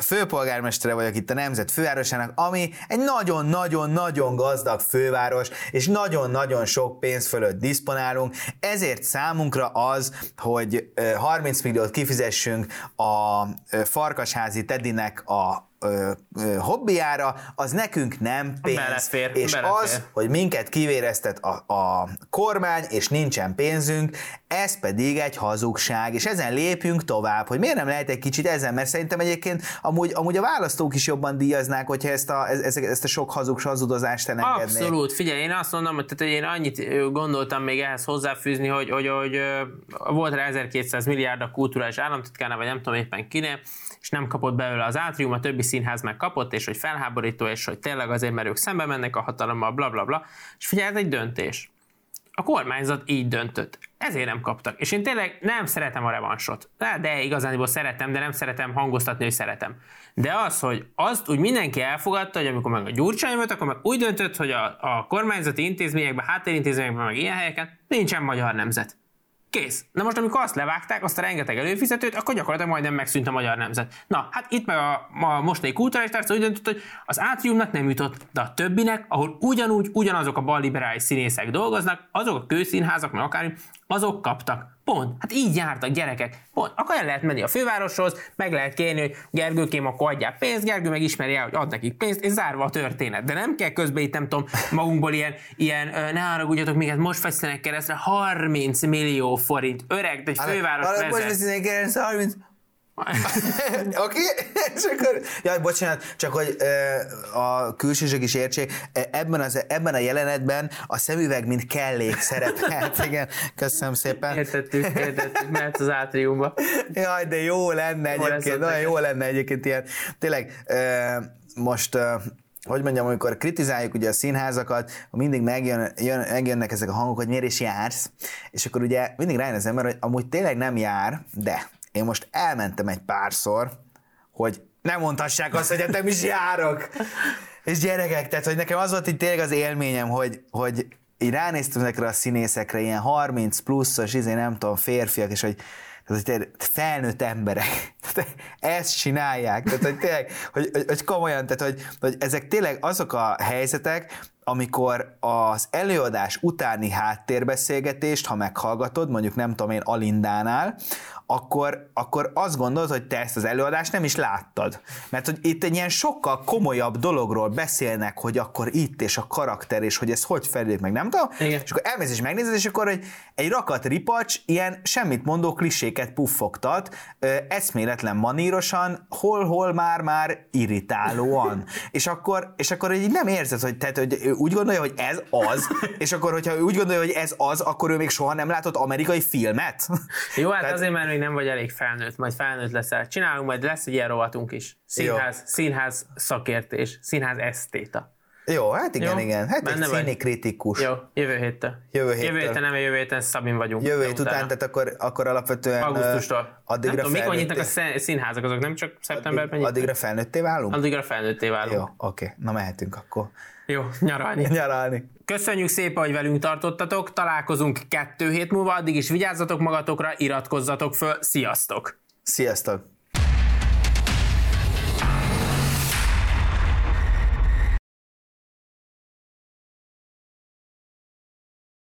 S2: főpolgármestere vagyok itt a Nemzet fővárosának, ami egy nagyon-nagyon-nagyon gazdag főváros, és nagyon-nagyon sok pénz fölött diszponálunk, ezért számunkra az, hogy ö, 30 milliót kifizessünk a Farkasházi Tedinek a ö, ö, hobbiára, az nekünk nem pénz.
S1: Belefér,
S2: és
S1: belefér.
S2: az, hogy minket kivéreztet a, a kormány, és nincsen pénzünk, ez pedig egy hazugság, és ezen lépjünk tovább, hogy miért nem lehet egy kicsit ezen, mert szerintem egyébként amúgy, amúgy a választók is jobban díjaznák, hogyha ezt a, ezt, ezt a sok hazug hazudozást elengednék.
S1: Abszolút, figyelj, én azt mondom, hogy, tehát, én annyit gondoltam még ehhez hozzáfűzni, hogy, hogy, hogy volt rá 1200 milliárd a kulturális államtitkárnál, vagy nem tudom éppen kinél, és nem kapott belőle az átrium, a többi színház meg kapott, és hogy felháborító, és hogy tényleg azért, mert ők szembe mennek a hatalommal, bla bla bla. És figyelj, ez egy döntés. A kormányzat így döntött. Ezért nem kaptak. És én tényleg nem szeretem a revansot. De, de igazániból szeretem, de nem szeretem hangoztatni, hogy szeretem. De az, hogy azt úgy mindenki elfogadta, hogy amikor meg a Gyurcsány volt, akkor meg úgy döntött, hogy a, a kormányzati intézményekben, háttérintézményekben, meg ilyen helyeken nincsen magyar nemzet. Kész. Na most, amikor azt levágták, azt a rengeteg előfizetőt, akkor gyakorlatilag majdnem megszűnt a magyar nemzet. Na, hát itt meg a, a mostani kulturális tárca úgy döntött, hogy az átriumnak nem jutott, de a többinek, ahol ugyanúgy ugyanazok a balliberális színészek dolgoznak, azok a kőszínházak, meg akár, azok kaptak. Pont. Hát így jártak gyerekek. Pont. Akkor el lehet menni a fővároshoz, meg lehet kérni, hogy Gergőkém, akkor adják pénzt, Gergő meg ismeri el, hogy ad nekik pénzt, és zárva a történet. De nem kell közben itt, nem tudom, magunkból ilyen, ilyen ne haragudjatok, még hát most fesztenek keresztre 30 millió forint. Öreg, de egy főváros vezet.
S2: beszélnék el, 30 Oké? És akkor, jaj, bocsánat, csak hogy ö, a külsősök is értsék, ebben, az, ebben a jelenetben a szemüveg mint kellék szerepelt. Igen, köszönöm szépen.
S1: Értettük, értettük, mert az átriumba.
S2: Jaj, de jó lenne
S1: Hol
S2: egyébként, nagyon jó lenne egyébként ilyen. Tényleg, ö, most ö, hogy mondjam, amikor kritizáljuk ugye a színházakat, mindig megjön, jön, megjönnek ezek a hangok, hogy miért is jársz, és akkor ugye mindig rájön az ember, hogy amúgy tényleg nem jár, de én most elmentem egy párszor, hogy nem mondhassák azt, hogy hát nem is járok. És gyerekek, tehát hogy nekem az volt itt tényleg az élményem, hogy, hogy így ránéztem ezekre a színészekre, ilyen 30 pluszos, izé, nem tudom, férfiak, és hogy tehát, hogy felnőtt emberek tehát ezt csinálják. Tehát, hogy tényleg, hogy, hogy, hogy komolyan, tehát, hogy, hogy ezek tényleg azok a helyzetek, amikor az előadás utáni háttérbeszélgetést, ha meghallgatod, mondjuk nem tudom én Alindánál, akkor, akkor azt gondolod, hogy te ezt az előadást nem is láttad. Mert hogy itt egy ilyen sokkal komolyabb dologról beszélnek, hogy akkor itt, és a karakter, és hogy ez hogy fejlődik meg, nem tudom?
S1: Igen.
S2: És akkor elmész és megnézed, és akkor egy, egy rakat ripacs ilyen semmit mondó kliséket puffogtat, ö, eszméletlen manírosan, hol-hol már-már irritálóan. és akkor, és akkor így nem érzed, hogy, tehát, hogy ő úgy gondolja, hogy ez az, és akkor, hogyha ő úgy gondolja, hogy ez az, akkor ő még soha nem látott amerikai filmet.
S1: Jó, hát
S2: Tehát-
S1: azért, mert még nem vagy elég felnőtt, majd felnőtt leszel. Csinálunk, majd lesz egy ilyen rovatunk is. Színház, színház szakértés, színház esztéta.
S2: Jó, hát igen,
S1: Jó,
S2: igen. Hát
S1: benne
S2: egy
S1: vagy.
S2: színi kritikus.
S1: Jó, jövő héttől.
S2: Jövő héttől.
S1: Jövő héten nem, jövő héten Szabin vagyunk.
S2: Jövő hét után, tehát akkor, akkor alapvetően...
S1: Augusztustól.
S2: Addigra
S1: nem tudom, mikor nyitnak a szín- színházak, azok nem csak szeptemberben nyitnak?
S2: Addigra felnőtté válunk?
S1: Addigra felnőtté válunk.
S2: Jó, oké. Na mehetünk akkor.
S1: Jó, nyaralni.
S2: Nyaralni.
S1: Köszönjük szépen, hogy velünk tartottatok, találkozunk kettő hét múlva, addig is vigyázzatok magatokra, iratkozzatok föl, sziasztok!
S2: Sziasztok!